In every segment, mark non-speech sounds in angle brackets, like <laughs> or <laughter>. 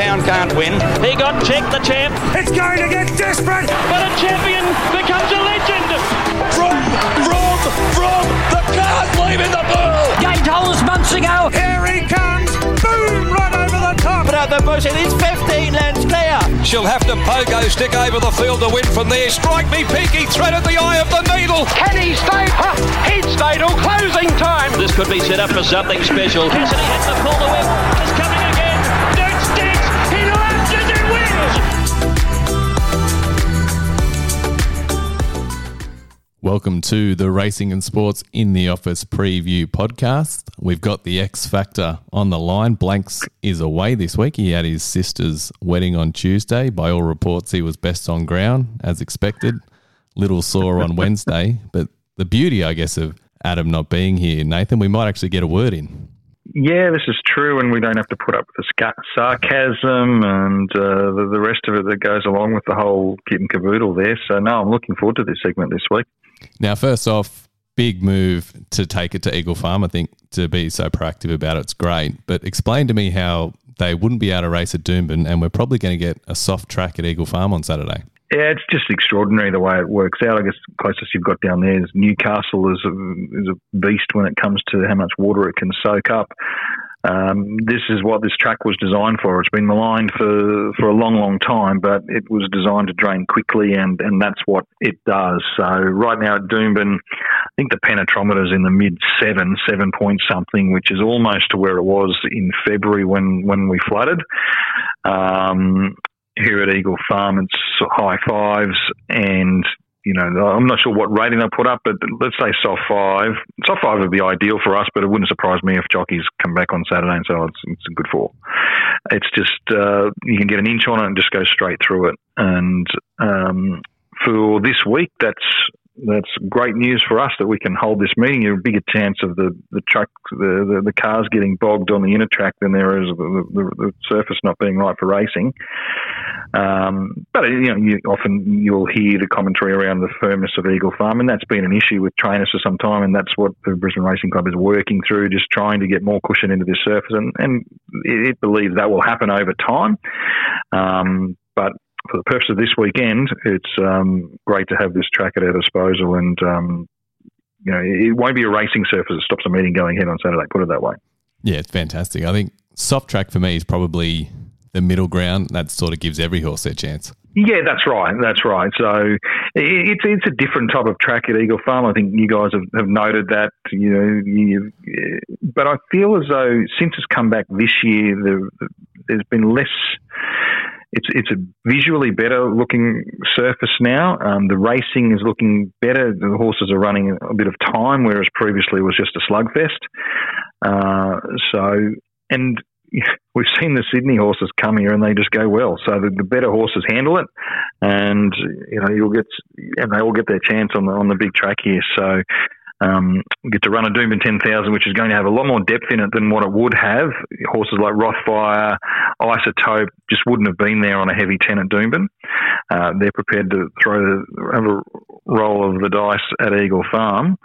Town can't win. He got checked, the champ. It's going to get desperate. But a champion becomes a legend. From, from, from the cars leaving the bull. Gate holes months ago. Here he comes. Boom, right over the top. But at the bush, it is 15 lengths clear. She'll have to pogo stick over the field to win from there. Strike me, Pinky. Thread at the eye of the needle. Can he stay? Ha, he'd stay till closing time. This could be set up for something special. Cassidy has to pull the whip. It's coming again. Welcome to the Racing and Sports in the Office preview podcast. We've got the X Factor on the line. Blanks is away this week. He had his sister's wedding on Tuesday. By all reports, he was best on ground, as expected. Little sore on Wednesday. <laughs> But the beauty, I guess, of Adam not being here, Nathan, we might actually get a word in. Yeah, this is true, and we don't have to put up with the sarcasm and uh, the, the rest of it that goes along with the whole kit and caboodle there. So, no, I'm looking forward to this segment this week. Now, first off, big move to take it to Eagle Farm. I think to be so proactive about it's great. But explain to me how they wouldn't be able to race at Doomben, and we're probably going to get a soft track at Eagle Farm on Saturday. Yeah, it's just extraordinary the way it works out. I guess the closest you've got down there is Newcastle is a, is a beast when it comes to how much water it can soak up. Um, this is what this track was designed for. It's been maligned for, for a long, long time, but it was designed to drain quickly, and, and that's what it does. So right now at Doomben, I think the penetrometer is in the mid seven, seven point something, which is almost to where it was in February when, when we flooded. Um, here at Eagle Farm, it's high fives, and you know, I'm not sure what rating they put up, but let's say soft five. Soft five would be ideal for us, but it wouldn't surprise me if jockeys come back on Saturday and say, oh, it's, it's a good four. It's just, uh, you can get an inch on it and just go straight through it. And um, for this week, that's that's great news for us that we can hold this meeting. You're a bigger chance of the the truck, the, the, the cars getting bogged on the inner track than there is the, the, the surface not being right for racing. Um, but you know, you, often you'll hear the commentary around the firmness of Eagle Farm, and that's been an issue with trainers for some time, and that's what the Brisbane Racing Club is working through, just trying to get more cushion into this surface, and, and it, it believes that will happen over time. Um, but for the purpose of this weekend, it's um, great to have this track at our disposal, and um, you know it won't be a racing surface that stops a meeting going ahead on Saturday. Put it that way. Yeah, it's fantastic. I think soft track for me is probably the middle ground. That sort of gives every horse their chance. Yeah, that's right. That's right. So it's it's a different type of track at Eagle Farm. I think you guys have, have noted that. You know, you, but I feel as though since it's come back this year, there, there's been less it's it's a visually better looking surface now. Um, the racing is looking better. The horses are running a bit of time, whereas previously it was just a slugfest. Uh, so, and <laughs> we've seen the Sydney horses come here and they just go well. So the, the, better horses handle it, and you know you'll get and they all get their chance on the on the big track here. So um, get to run a Doomben 10,000, which is going to have a lot more depth in it than what it would have. Horses like Rothfire, Isotope just wouldn't have been there on a heavy 10 at Doomben. Uh, they're prepared to throw a roll of the dice at Eagle Farm,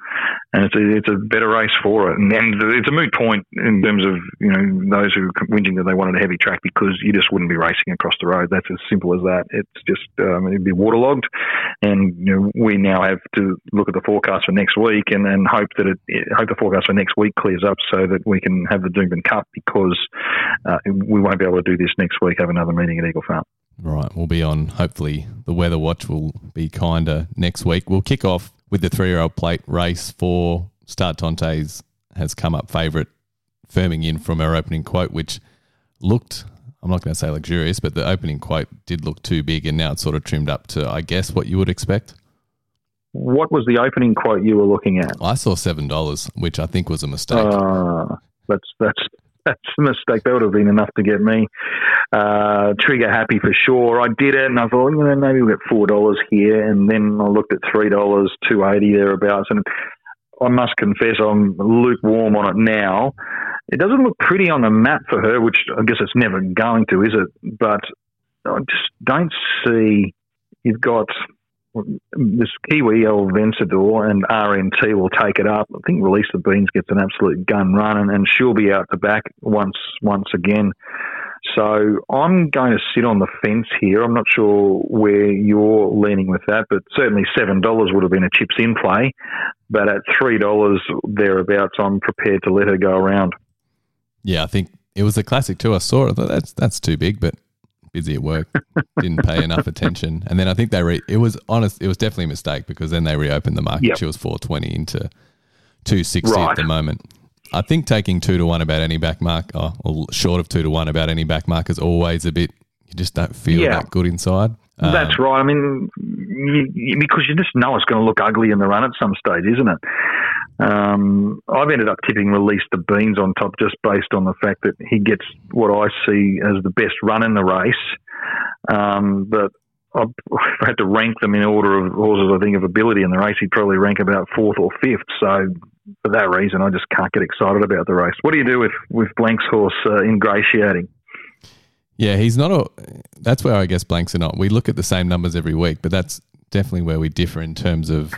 and it's a, it's a better race for it. And, and it's a moot point in terms of you know those who are whinging that they wanted a heavy track because you just wouldn't be racing across the road. That's as simple as that. It's just um, it'd be waterlogged, and you know we now have to look at the forecast for next week and, and hope that it, hope the forecast for next week clears up so that we can have the Doomben Cup because uh, we won't be able to do this next week. Have another meeting at Eagle Farm. Right, we'll be on. Hopefully, the weather watch will be kinder next week. We'll kick off with the three-year-old plate race for Start Tontes has come up favourite, firming in from our opening quote, which looked. I'm not going to say luxurious, but the opening quote did look too big, and now it's sort of trimmed up to, I guess, what you would expect. What was the opening quote you were looking at? I saw seven dollars, which I think was a mistake. Uh, that's that's that's a mistake. That would have been enough to get me uh, trigger happy for sure. I did it, and I thought, you know, maybe we'll get four dollars here, and then I looked at three dollars, two eighty thereabouts, and I must confess I'm lukewarm on it now. It doesn't look pretty on the map for her, which I guess it's never going to, is it? But I just don't see. You've got this Kiwi El Vencedor and RNT will take it up. I think Release the Beans gets an absolute gun run, and, and she'll be out the back once once again. So I'm going to sit on the fence here. I'm not sure where you're leaning with that, but certainly $7 would have been a chips in play. But at $3 thereabouts, I'm prepared to let her go around. Yeah, I think it was a classic too. I saw it. That's that's too big, but busy at work, didn't pay enough attention. And then I think they re- it was honest. It was definitely a mistake because then they reopened the market. Yep. She was four twenty into two sixty at the moment. I think taking two to one about any back mark, oh, or short of two to one about any back mark, is always a bit. You just don't feel Yeah. that good inside. Um, That's right. I mean, you, you, because you just know it's going to look ugly in the run at some stage, isn't it? Um, I've ended up tipping release the beans on top just based on the fact that he gets what I see as the best run in the race. Um, but I've <laughs> if I had to rank them in order of horses, I think, of ability in the race, he'd probably rank about fourth or fifth. So for that reason, I just can't get excited about the race. What do you do with, with Blank's horse uh, ingratiating? Yeah, he's not a. That's where I guess blanks are not. We look at the same numbers every week, but that's definitely where we differ in terms of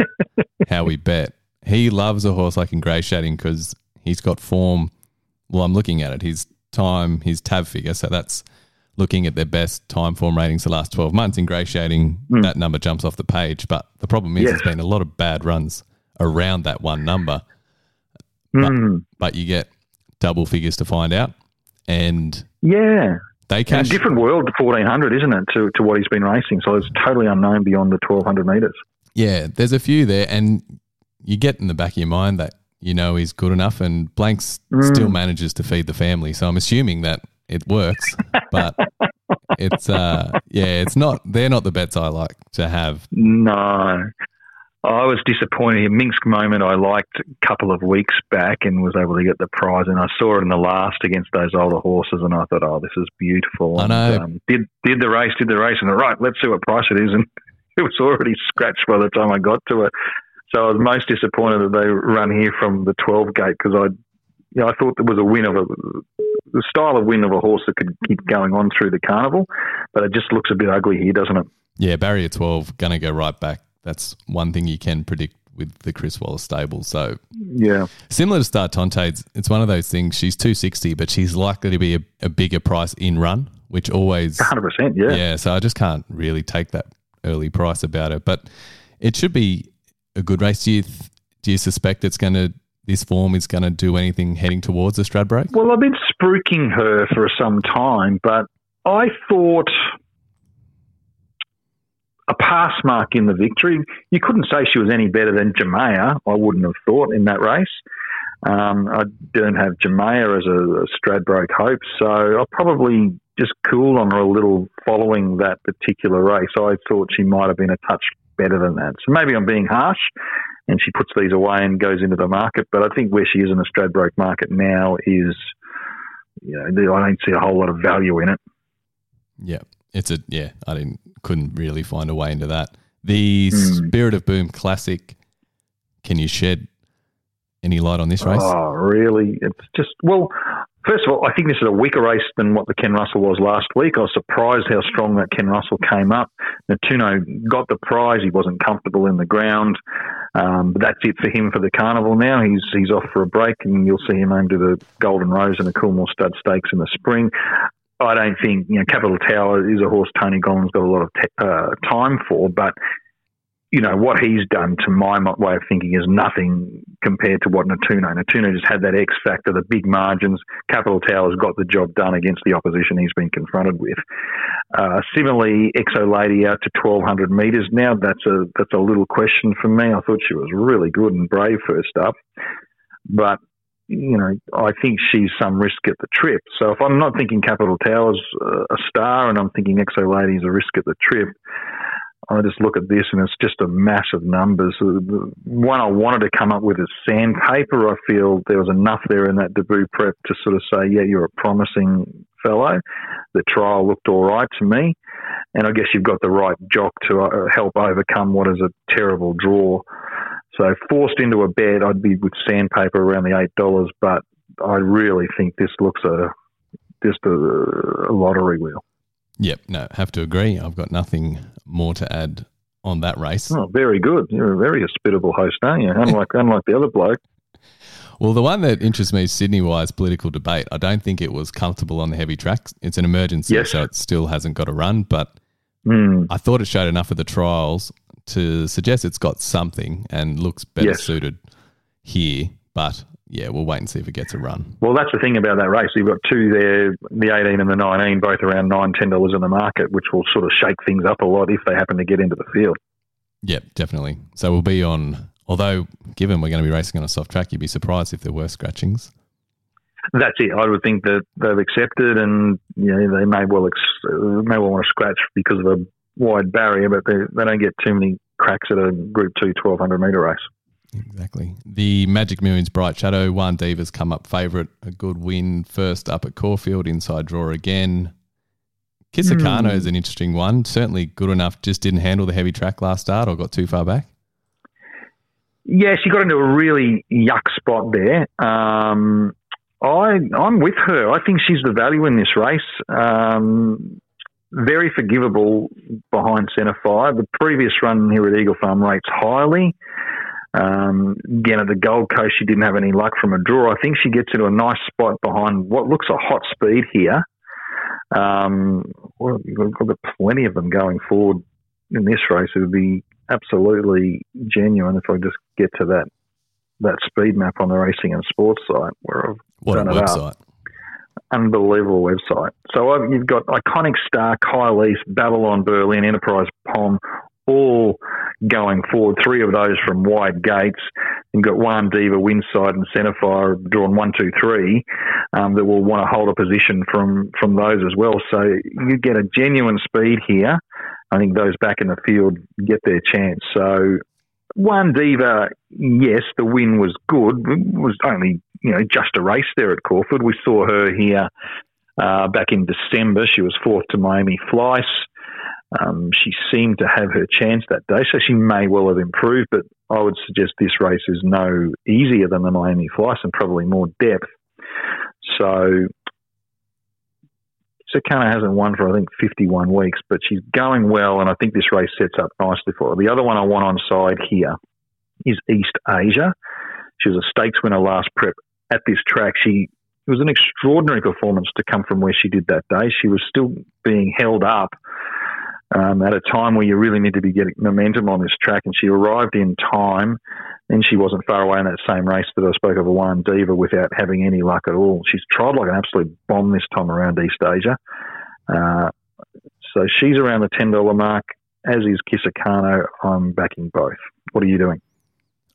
<laughs> how we bet. He loves a horse like Ingratiating because he's got form. Well, I'm looking at it. His time, his tab figure. So that's looking at their best time form ratings the last 12 months. Ingratiating, that number jumps off the page. But the problem is, there's been a lot of bad runs around that one number. Mm, But you get double figures to find out. And yeah. they cash. a different world, the 1400, isn't it, to, to what he's been racing? So it's totally unknown beyond the 1200 metres. Yeah, there's a few there, and you get in the back of your mind that you know he's good enough, and Blanks still manages to feed the family. So I'm assuming that it works, but <laughs> it's uh, yeah, it's not. They're not the bets I like to have. No. I was disappointed. A Minsk moment I liked a couple of weeks back and was able to get the prize. And I saw it in the last against those older horses, and I thought, oh, this is beautiful. I And, know. um, did did the race, did the race, and right, let's see what price it is. And <laughs> it was already scratched by the time I got to it. So I was most disappointed that they run here from the 12 gate because I, you know, I thought there was a win of a the style of win of a horse that could keep going on through the carnival, but it just looks a bit ugly here, doesn't it? Yeah, barrier twelve gonna go right back. That's one thing you can predict with the Chris Waller stable. So Yeah. similar to Star Tontes, it's one of those things. She's two sixty, but she's likely to be a, a bigger price in run, which always 100%. Yeah. yeah, so I just can't really take that early price about it. But it should be a good race. Do you th- do you suspect it's going to this form is going to do anything heading towards the Stradbroke? Well, I've been spruiking her for some time, but I thought a pass mark in the victory. You couldn't say she was any better than Jamea. I wouldn't have thought in that race. Um, I don't have Jamea as a, a Stradbroke hope, so I'll probably just cool on her a little following that particular race. I thought she might have been a touch better than that. So maybe I'm being harsh, and she puts these away and goes into the market. But I think where she is in the Stradbroke market now is, you know, I don't see a whole lot of value in it. Yeah, it's a yeah. I didn't couldn't really find a way into that. The hmm. Spirit of Boom Classic. Can you shed any light on this race? Oh, really? It's just well. First of all, I think this is a weaker race than what the Ken Russell was last week. I was surprised how strong that Ken Russell came up. Natuno got the prize. He wasn't comfortable in the ground. Um, but that's it for him for the carnival now. He's he's off for a break, and you'll see him home to the Golden Rose and the Coolmore Stud Stakes in the spring. I don't think you know Capital Tower is a horse Tony Gollan's got a lot of te- uh, time for, but you know what he's done to my way of thinking is nothing compared to what Natuno. Natuno just had that X factor, the big margins. Capital Tower's got the job done against the opposition he's been confronted with. Uh, similarly, Exo Lady out to 1200 metres. Now that's a that's a little question for me. I thought she was really good and brave first up, but you know, I think she's some risk at the trip. So if I'm not thinking Capital Towers a star and I'm thinking Exo Lady's a risk at the trip, I just look at this and it's just a mass of numbers. The one I wanted to come up with is sandpaper. I feel there was enough there in that debut prep to sort of say, yeah, you're a promising fellow. The trial looked all right to me. And I guess you've got the right jock to uh, help overcome what is a terrible draw. So forced into a bed, I'd be with sandpaper around the eight dollars, but I really think this looks a just a, a lottery wheel. Yep, no, have to agree. I've got nothing more to add on that race. Oh, very good. You're a very hospitable host, aren't you? Unlike <laughs> unlike the other bloke. Well, the one that interests me, is Sydney wise political debate, I don't think it was comfortable on the heavy tracks. It's an emergency, Yes. so it still hasn't got a run. But Mm. I thought it showed enough of the trials to suggest it's got something and looks better Yes. suited here. But yeah, we'll wait and see if it gets a run. Well, that's the thing about that race. You've got two there, the 18 and the 19, both around nine, ten dollars in the market, which will sort of shake things up a lot if they happen to get into the field. Yep, definitely. So we'll be on. Although, given we're going to be racing on a soft track, you'd be surprised if there were scratchings. That's it. I would think that they've accepted, and you know they may well ex- may well want to scratch because of a wide barrier, but they, they don't get too many cracks at a Group Two 1200 metre race. Exactly. The Magic Millions Bright Shadow, one Diva's come up favourite. A good win first up at Caulfield, inside draw again. Kisakano is an interesting one. Certainly good enough, just didn't handle the heavy track last start or got too far back. Yeah, she got into a really yuck spot there. Um, I I'm with her. I think she's the value in this race. Um, very forgivable behind centre fire. The previous run here at Eagle Farm rates highly. Um, again, at the Gold Coast, she didn't have any luck from a draw. I think she gets into a nice spot behind what looks a hot speed here. Um, well, we've got plenty of them going forward in this race. It would be absolutely genuine if I just get to that that speed map on the racing and sports site where I've What a done it up. website. Unbelievable website. So you've got Iconic Star, Kyle East, Babylon, Berlin, Enterprise, Pom, all going forward. Three of those from wide gates. You've got one Diva, Windside, and Centerfire drawn one, two, three um, that will want to hold a position from from those as well. So you get a genuine speed here. I think those back in the field get their chance. So one diva, yes, the win was good. It was only you know just a race there at Caulfield. We saw her here uh, back in December. She was fourth to Miami Fleiss. Um, she seemed to have her chance that day, so she may well have improved. But I would suggest this race is no easier than the Miami Fleiss and probably more depth. So Sakana hasn't won for I think 51 weeks, but she's going well, and I think this race sets up nicely for her. The other one I want on side here is East Asia. She was a stakes winner last prep at this track. She it was an extraordinary performance to come from where she did that day. She was still being held up um, at a time where you really need to be getting momentum on this track, and she arrived in time. And she wasn't far away in that same race that I spoke of, a one diva, without having any luck at all. She's tried like an absolute bomb this time around East Asia. Uh, so she's around the ten dollar mark, as is Kisakano. I'm backing both. What are you doing?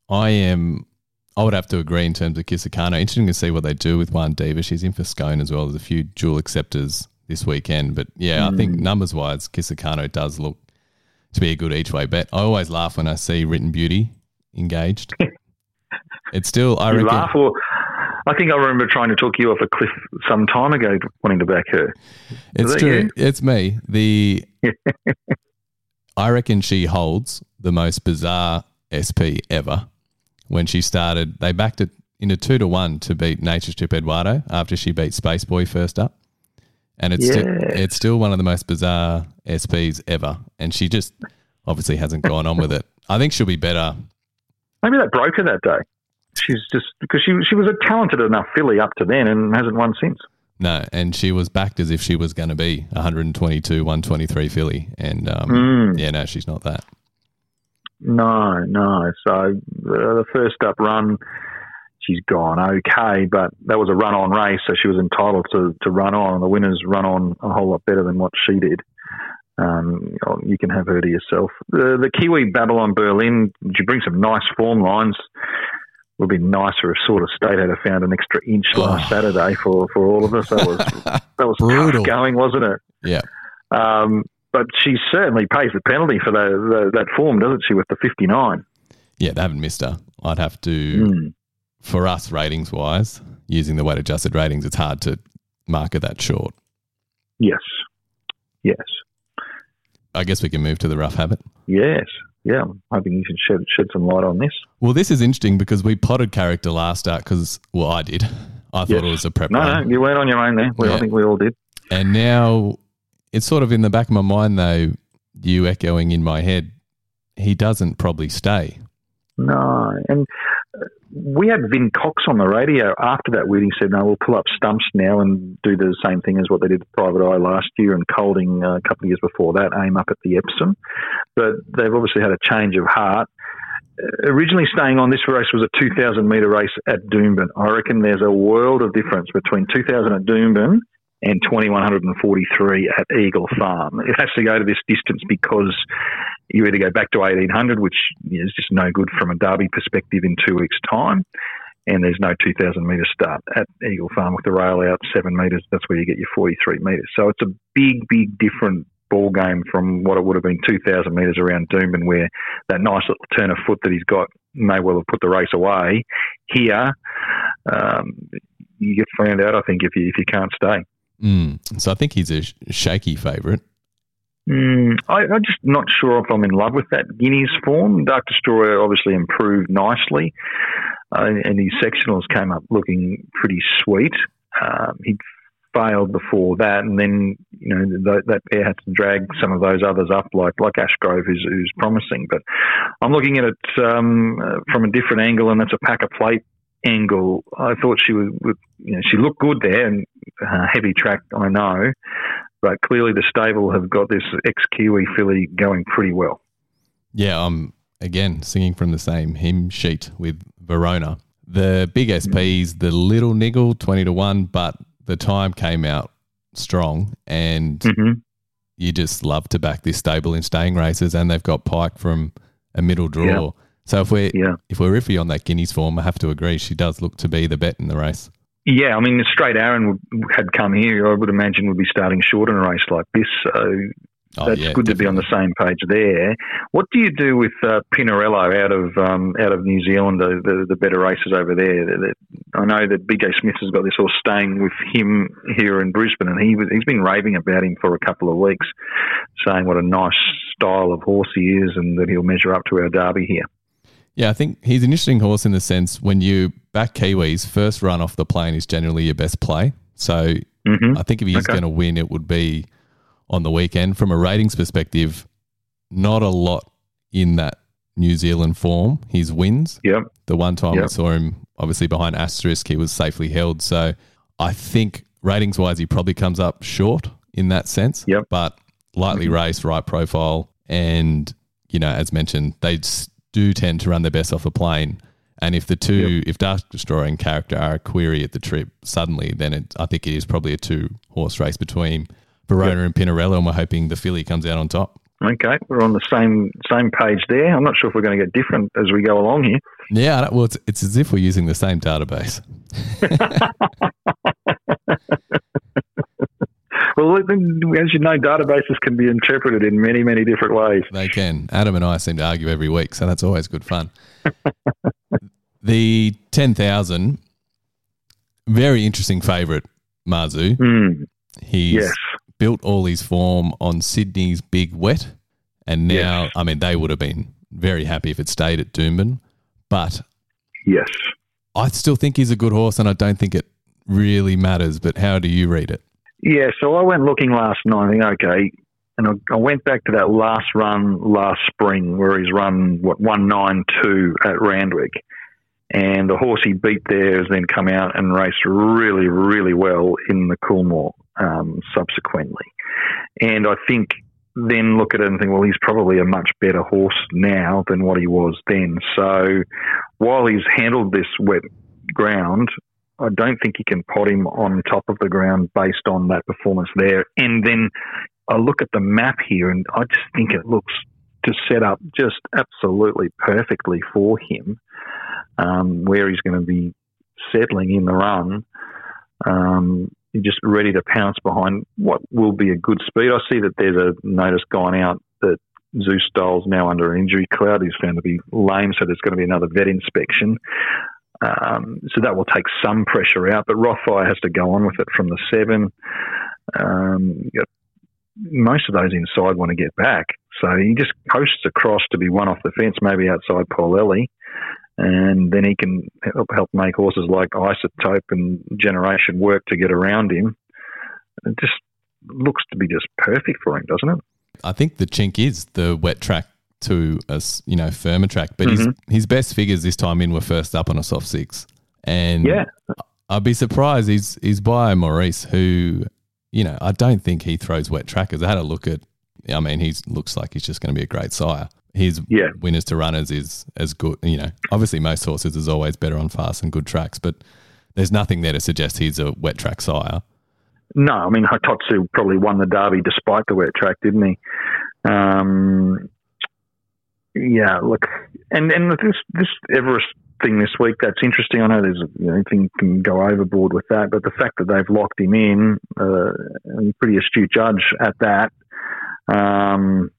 I am. I would have to agree in terms of Kisakano. Interesting to see what they do with one diva. She's in for Scone as well. There's a few dual acceptors this weekend, but yeah, I think hmm. numbers wise, Kisakano does look to be a good each way bet. I always laugh when I see Written Beauty engaged. <laughs> it's still, I reckon. laugh, or I think I remember trying to talk you off a cliff some time ago, wanting to back her. It's true. you? It's me. The <laughs> I reckon she holds the most bizarre SP ever. When she started, they backed it into two to one to beat Nature Strip Eduardo after she beat Space Boy first up, and it's still, it's still one of the most bizarre SPs ever. And she just obviously hasn't gone on with it. I think she'll be better. Maybe that broke her that day. She's just because she she was a talented enough filly up to then and hasn't won since. No, and she was backed as if she was going to be 122, 123 filly, and um, Mm. yeah, no, she's not that. No, no. So uh, the first up run, she's gone okay, but that was a run on race, so she was entitled to, to run on. The winners run on a whole lot better than what she did. Um, you can have her to yourself. The, the Kiwi Babylon Berlin, she brings some nice form lines. Would be nicer if sort of state had found an extra inch last Saturday for, for all of us. That was <laughs> that was Brutal. tough going, wasn't it? Yeah. Um, but she certainly pays the penalty for the, the, that form, doesn't she, with the 59? Yeah, they haven't missed her. I'd have to, Mm. For us ratings wise, using the weight adjusted ratings, it's hard to market that short. Yes. Yes. I guess we can move to the rough habit. Yes. Yeah. I'm hoping you can shed, shed some light on this. Well, this is interesting because we potted character last start because, well, I did. I thought Yes. it was a prep No, run. no, you weren't on your own there. We, Yeah. I think we all did. And now it's sort of in the back of my mind, though, you echoing in my head, he doesn't probably stay. No. And we had Vin Cox on the radio after that. He said, "No, we'll pull up stumps now and do the same thing as what they did with Private Eye last year and Colding uh, a couple of years before that, aim up at the Epsom." But they've obviously had a change of heart. Originally staying on this race was a 2,000 metre race at Doomben. I reckon there's a world of difference between 2,000 at Doomben and 2143 at Eagle Farm. It has to go to this distance because you either go back to 1800, which is just no good from a derby perspective in two weeks' time, and there's no 2000 metre start at Eagle Farm with the rail out seven metres. That's where you get your 43 metres. So it's a big, big different ball game from what it would have been 2,000 metres around Doomben, where that nice little turn of foot that he's got may well have put the race away. Here, um, you get found out, I think, if you if you can't stay. Mm. So I think he's a sh- shaky favourite. Mm, I, am just not sure if I'm in love with that Guineas form. Dark Destroyer obviously improved nicely, uh, and his sectionals came up looking pretty sweet. Um, he failed before that, and then you know that, that pair had to drag some of those others up, like like Ashgrove, who's, who's promising. But I'm looking at it um, uh, from a different angle, and that's a pack of plate angle. I thought she was, you know, she looked good there and uh, heavy track, I know, but clearly the stable have got this ex Kiwi filly going pretty well. Yeah, I'm again singing from the same hymn sheet with Verona. The big SPs, the little niggle, 20 to 1, but the time came out strong and mm-hmm. you just love to back this stable in staying races and they've got Pike from a middle draw. Yeah. So if we're yeah. if we're iffy on that Guineas form, I have to agree she does look to be the bet in the race. Yeah, I mean, the straight Aaron had come here. I would imagine would be starting short in a race like this. So oh, that's yeah, good definitely. to be on the same page there. What do you do with uh, Pinarello out of um, out of New Zealand? The, the, the better races over there. I know that BJ Smith has got this horse staying with him here in Brisbane, and he was, he's been raving about him for a couple of weeks, saying what a nice style of horse he is, and that he'll measure up to our Derby here. Yeah, I think he's an interesting horse in the sense when you back Kiwis, first run off the plane is generally your best play. So mm-hmm. I think if he's okay. going to win, it would be on the weekend. From a ratings perspective, not a lot in that New Zealand form. His wins. Yep. The one time yep. we saw him, obviously behind Asterisk, he was safely held. So I think ratings wise, he probably comes up short in that sense. Yep. But lightly mm-hmm. raced, right profile, and you know, as mentioned, they do tend to run their best off a plane. And if the two, yep. if Dark Destroyer and Character are a query at the trip suddenly, then it, I think it is probably a two horse race between Verona yep. and Pinarello, and we're hoping the filly comes out on top. Okay, we're on the same same page there. I'm not sure if we're going to get different as we go along here. Yeah, well, it's, it's as if we're using the same database. <laughs> <laughs> Well, as you know, databases can be interpreted in many, many different ways. They can. Adam and I seem to argue every week, so that's always good fun. <laughs> the 10,000, very interesting favourite, Mazu. Mm. He's yes. built all his form on Sydney's Big Wet, and now, yes. I mean, they would have been very happy if it stayed at Doomben, but yes, I still think he's a good horse, and I don't think it really matters. But how do you read it? Yeah, so I went looking last night. okay, and I, I, went back to that last run last spring where he's run what one nine two at Randwick, and the horse he beat there has then come out and raced really, really well in the Coolmore um, subsequently, and I think then look at it and think, well, he's probably a much better horse now than what he was then. So while he's handled this wet ground, I don't think you can pot him on top of the ground based on that performance there. And then I look at the map here and I just think it looks to set up just absolutely perfectly for him, um, where he's going to be settling in the run. Um, just ready to pounce behind what will be a good speed. I see that there's a notice gone out that Zoustyle's now under an injury cloud. He's found to be lame, so there's going to be another vet inspection. Um, so that will take some pressure out, but Rothfire has to go on with it from the seven. Um, most of those inside want to get back. So he just coasts across to be one off the fence, maybe outside Paulelli, and then he can help, help make horses like Isotope and Generation work to get around him. It just looks to be just perfect for him, doesn't it? I think the chink is the wet track to a you know firmer track. But his Mm-hmm. his best figures this time in were first up on a soft six, and Yeah. I'd be surprised he's he's by Maurice, who you know I don't think he throws wet trackers. I had a look at. I mean, he looks like he's just going to be a great sire. His Yeah. winners to runners is as good. You know, obviously most horses is always better on fast and good tracks, but there's nothing there to suggest he's a wet track sire. No, I mean Hitotsu probably won the derby despite the wet track, didn't he? Um, yeah, look, and and this this Everest thing this week that's interesting. I know there's you know thing can go overboard with that, but the fact that they've locked him in, uh, and pretty astute judge at that. Um,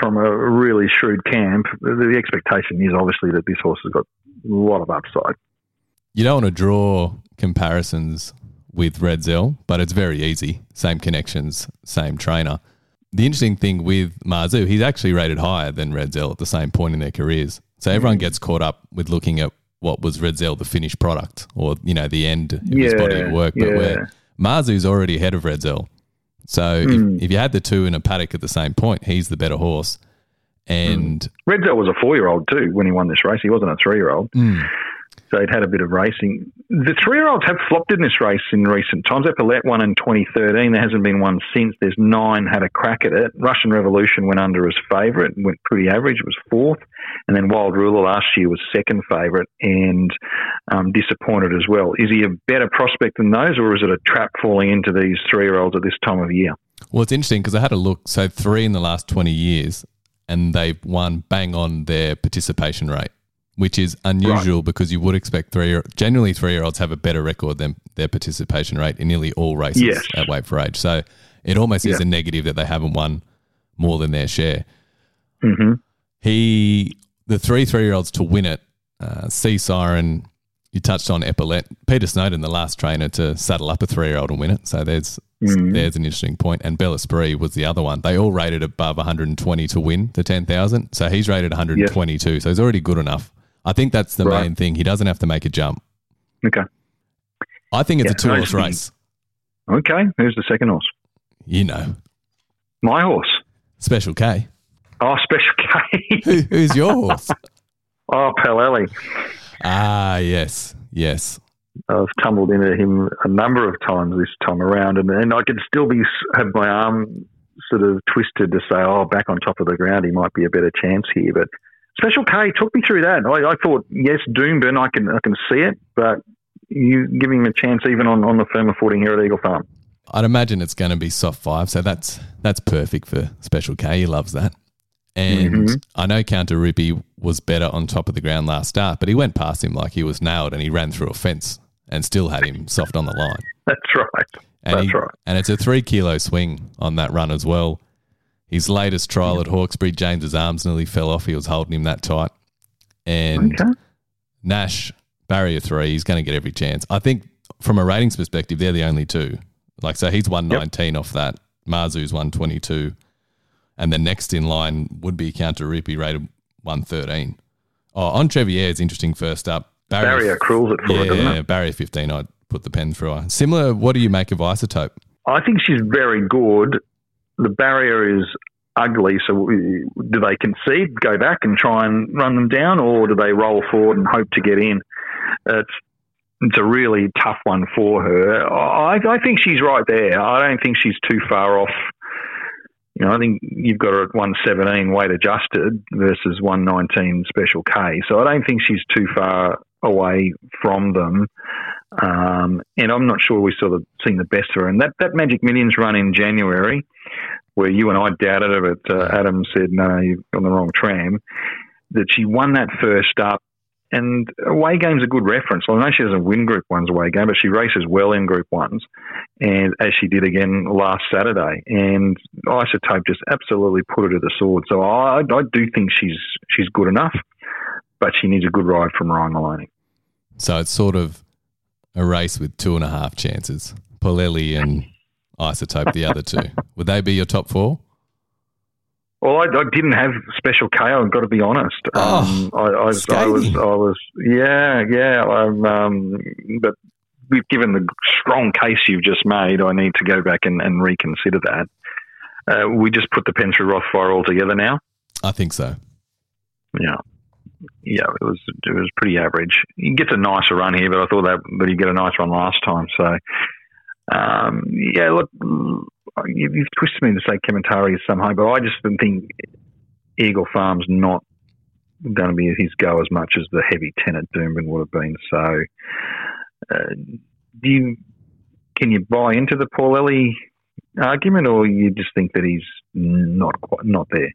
from a really shrewd camp, the, the expectation is obviously that this horse has got a lot of upside. You don't want to draw comparisons with Redzel, but it's very easy. Same connections, same trainer. The interesting thing with Mazu, he's actually rated higher than Redzel at the same point in their careers. So everyone gets caught up with looking at what was Redzel the finished product, or you know the end of his body of work. But yeah. where Mazu's already ahead of Redzel. So Hmm. if, if you had the two in a paddock at the same point, he's the better horse. And Redzel was a four year old too when he won this race. He wasn't a three year old. Mm. So he'd had a bit of racing. The three year olds have flopped in this race in recent times. Epaulette won in 2013. There hasn't been one since. There's nine had a crack at it. Russian Revolution went under as favourite, and went pretty average. It was fourth. And then Wild Ruler last year was second favourite and um, disappointed as well. Is he a better prospect than those, or is it a trap falling into these three year olds at this time of year? Well, it's interesting because I had a look. So three in the last twenty years, and they've won bang on their participation rate, which is unusual because you would expect three. year Generally, three year olds have a better record than their participation rate in nearly all races Yes. at weight for age. So it almost is a negative that they haven't won more than their share. hmm He, the three three year olds to win it, uh, Sea Siren. You touched on Epaulette. Peter Snowden, the last trainer to saddle up a three year old and win it. So there's there's an interesting point. And Bel Esprit was the other one. They all rated above 120 to win the 10,000. So he's rated 122. So he's already good enough. I think that's the Right. main thing. He doesn't have to make a jump. Okay. I think it's Yeah, a two horse race. Okay. Who's the second horse? You know, My horse. Special K. Oh, Special K. <laughs> Who, who's your horse? <laughs> oh, Palelli. ah, yes, yes. I've tumbled into him a number of times this time around, and, and I could still be have my arm sort of twisted to say, "Oh, back on top of the ground, he might be a better chance here." But Special K took me through that. I, I thought, yes, Doomben, I can I can see it, but you giving him a chance even on, on the firmer footing here at Eagle Farm. I'd imagine it's going to be soft five, so that's that's perfect for Special K. He loves that. And mm-hmm. I know Counter Rippy was better on top of the ground last start, but he went past him like he was nailed, and he ran through a fence and still had him soft on the line. <laughs> That's right. And That's he- right. And it's a three kilo swing on that run as well. His latest trial at Hawkesbury, James's arms nearly fell off. He was holding him that tight. And Okay. Nash, barrier three, he's going to get every chance. I think from a ratings perspective, they're the only two. Like, so he's 119 off that. Mazu's 122. And the next in line would be Counter Rippy rated 113. Oh, on Trevier is interesting first up. Barrier for yeah, it, doesn't it? barrier 15, I'd put the pen through. Similar, what do you make of Isotope? I think she's very good. The barrier is ugly, so do they concede, go back and try and run them down, or do they roll forward and hope to get in? It's it's a really tough one for her. I, I think she's right there. I don't think she's too far off. You know, I think you've got her at 117 weight adjusted versus 119 special K. So I don't think she's too far away from them. Um, and I'm not sure we've sort of seen the best of her. And that, that Magic Millions run in January, where you and I doubted her, but uh, Adam said, no, you're on the wrong tram, that she won that first up. And away game's a good reference. I know she doesn't win Group One's away game, but she races well in Group Ones, and as she did again last Saturday. And Isotope just absolutely put her to the sword. So I, I do think she's she's good enough, but she needs a good ride from Ryan Maloney. So it's sort of a race with two and a half chances. Polelli and Isotope, the other two. Would they be your top four? Well, I, I didn't have special K. I've got to be honest. Oh, um, I, I, I was, I was, yeah, yeah. Um, um, but given the strong case you've just made. I need to go back and, and reconsider that. Uh, we just put the pen through Rothfire altogether now. I think so. Yeah. Yeah, it was it was pretty average. He gets a nicer run here, but I thought that but he get a nice run last time. So, um, yeah, look, you, you've twisted me to say Kementari is some high, but I just think Eagle Farm's not going to be his go as much as the heavy ten at Doomben would have been. So, uh, do you can you buy into the Paul Ellie argument, or you just think that he's not quite not there?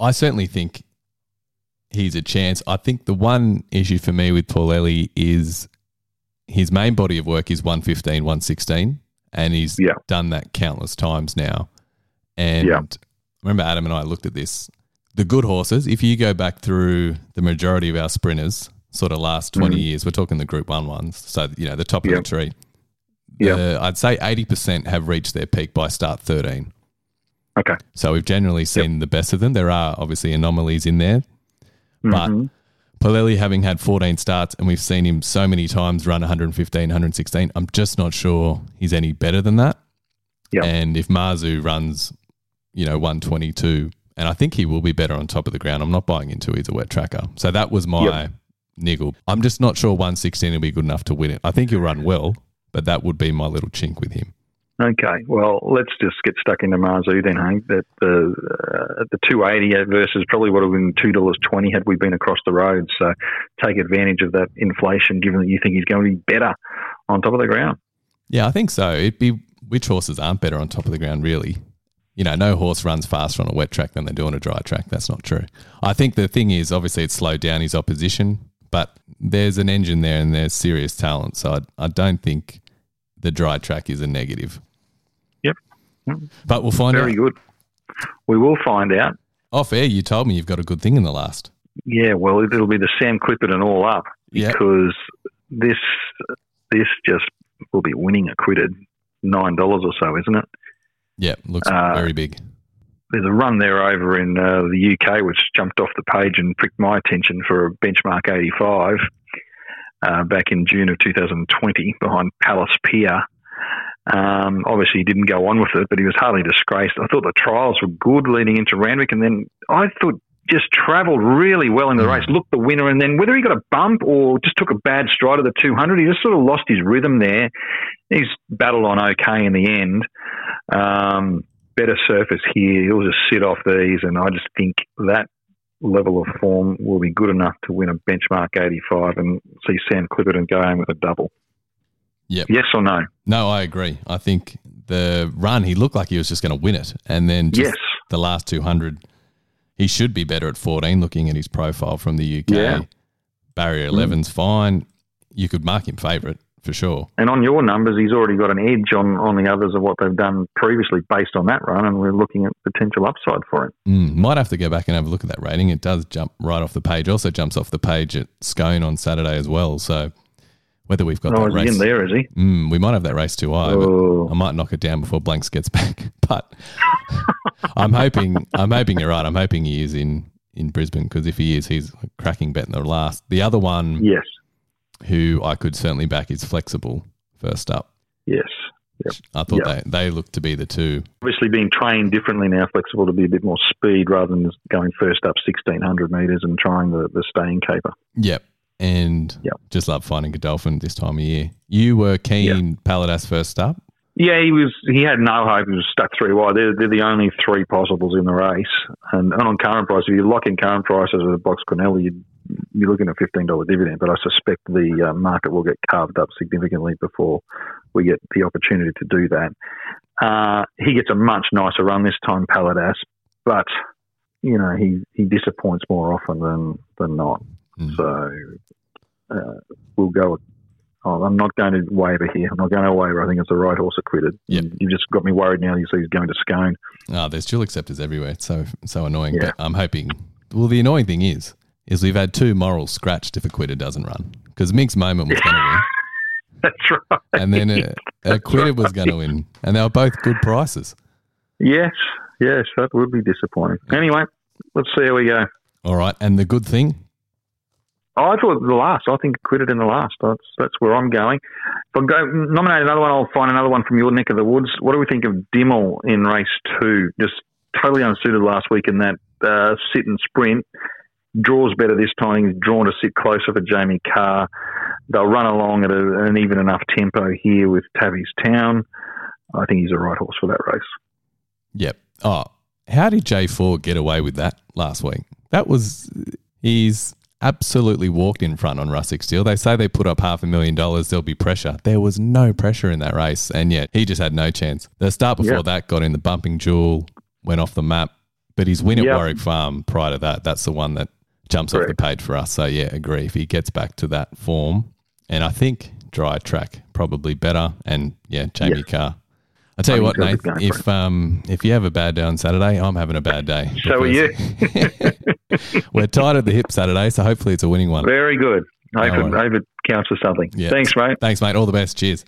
I certainly think he's a chance. I think the one issue for me with Paul Ellie is his main body of work is 115, 116, and he's Yeah. done that countless times now. And Yeah. remember, Adam and I looked at this. The good horses, if you go back through the majority of our sprinters, sort of last 20 years, we're talking the Group 1 ones, so, you know, the top Yeah. of the tree. Yeah. The- I'd say 80% have reached their peak by start 13. Okay. So we've generally seen the best of them. There are obviously anomalies in there, but Mm-hmm. Polelli having had 14 starts and we've seen him so many times run 115, 116, I'm just not sure he's any better than that. Yeah. And if Mazu runs, you know, 122, and I think he will be better on top of the ground, I'm not buying into he's a wet tracker. So that was my Yep. niggle. I'm just not sure 116 will be good enough to win it. I think he'll run well, but that would be my little chink with him. Okay, well, let's just get stuck into Mazu then, Hank. That the uh, the two eighty versus probably would have been two dollars twenty had we been across the road. So take advantage of that inflation, given that you think he's going to be better on top of the ground. Yeah, I think so. It'd be which horses aren't better on top of the ground, really. You know, no horse runs faster on a wet track than they do on a dry track. That's not true. I think the thing is, obviously, it's slowed down his opposition, but there's an engine there and there's serious talent. So I, I don't think the dry track is a negative. Yep. But we'll find Very out. Very good. We will find out. Off air, you told me you've got a good thing in the last. Yeah, well, it'll be the Sam Clipperton and all up because this this just will be winning acquitted nine dollars or so, isn't it? Yeah, looks Uh, very big. there's a run there over in uh, the UK which jumped off the page and pricked my attention for a benchmark 85 uh, back in June of 2020 behind Palace Pier. Um, obviously, he didn't go on with it, but he was hardly disgraced. I thought the trials were good leading into Randwick, and then I thought just travelled really well in the race, looked the winner, and then whether he got a bump or just took a bad stride of the 200, he just sort of lost his rhythm there. He's battled on okay in the end. Um, better surface here. He'll just sit off these, and I just think that level of form will be good enough to win a benchmark 85 and see Sam Clipperton go home with a double. Yep. Yes or no? No, I agree. I think the run, he looked like he was just going to win it. And then Yes. the last 200, he should be better at 14 looking at his profile from the UK. Yeah. Barrier 11's fine. You could mark him favourite for sure. And on your numbers, he's already got an edge on, on the others of what they've done previously based on that run, and we're looking at potential upside for him. Mm, might have to go back and have a look at that rating. It does jump right off the page. Also jumps off the page at Scone on Saturday as well. So whether we've got Oh, that race, in there, is he? Mm, we might have that race too high. Oh. I might knock it down before Blanks gets <laughs> back. But I'm hoping I'm hoping you're right. I'm hoping he is in in Brisbane because if he is, he's cracking bet in the last. The other one Yes. who I could certainly back is flexible. First up, Yes. Yep. I thought Yeah. they they look to be the two. Obviously, being trained differently now, flexible to be a bit more speed rather than going first up 1600 metres and trying the, the staying caper. Yep. And Yep. just love finding Godolphin this time of year. You were keen Paladas first up. Yeah, he was. He had no hope. He was stuck three wide. They're, they're the only three possibles in the race. And, and on current price, if you lock in current prices with a box Cornell, you'd, you're looking at fifteen dollar dividend. But I suspect the uh, market will get carved up significantly before we get the opportunity to do that. Uh, he gets a much nicer run this time, Paladas, but you know he he disappoints more often than than not. Mm. So uh, we'll go. Oh, I'm not going to waver here. I'm not going to waver. I think it's the right horse acquitted. Yep. You've just got me worried now. You see he's going to Scone. Oh, there's dual acceptors everywhere. It's so so annoying. Yeah. But I'm hoping. Well, the annoying thing is, is we've had two morals scratched if Acquitted doesn't run because Mink's moment was going to win, <laughs> That's right. and then uh, <laughs> Acquitted was going to win, and they were both good prices. Yes, yes, that would be disappointing. Anyway, let's see how we go. All right, and the good thing, I thought the last. I think acquitted in the last. That's that's where I'm going. If I go nominate another one, I'll find another one from your neck of the woods. What do we think of Dimmel in race two? Just totally unsuited last week in that uh, sit and sprint. Draws better this time. He's drawn to sit closer for Jamie Carr. They'll run along at a, an even enough tempo here with Tavies Town. I think he's the right horse for that race. Yep. Oh, how did J4 get away with that last week? That was, he's absolutely walked in front on Russick Steel. They say they put up half a million dollars, there'll be pressure. There was no pressure in that race, and yet he just had no chance. The start before Yep. that got in the bumping jewel, went off the map, but his win at Yep. Warwick Farm prior to that, that's the one that jumps off the page for us. So, yeah, agree. If he gets back to that form, and I think dry track probably better, and yeah, Jamie Yes. Carr. I tell you what, Nate. he'll be going for If um if you have a bad day on Saturday, I'm having a bad day. So are you. <laughs> We're tied at the hip Saturday, so hopefully it's a winning one. Very good. I hope, No it, hope it counts for something. Yeah. Thanks, mate. Thanks, mate. All the best. Cheers.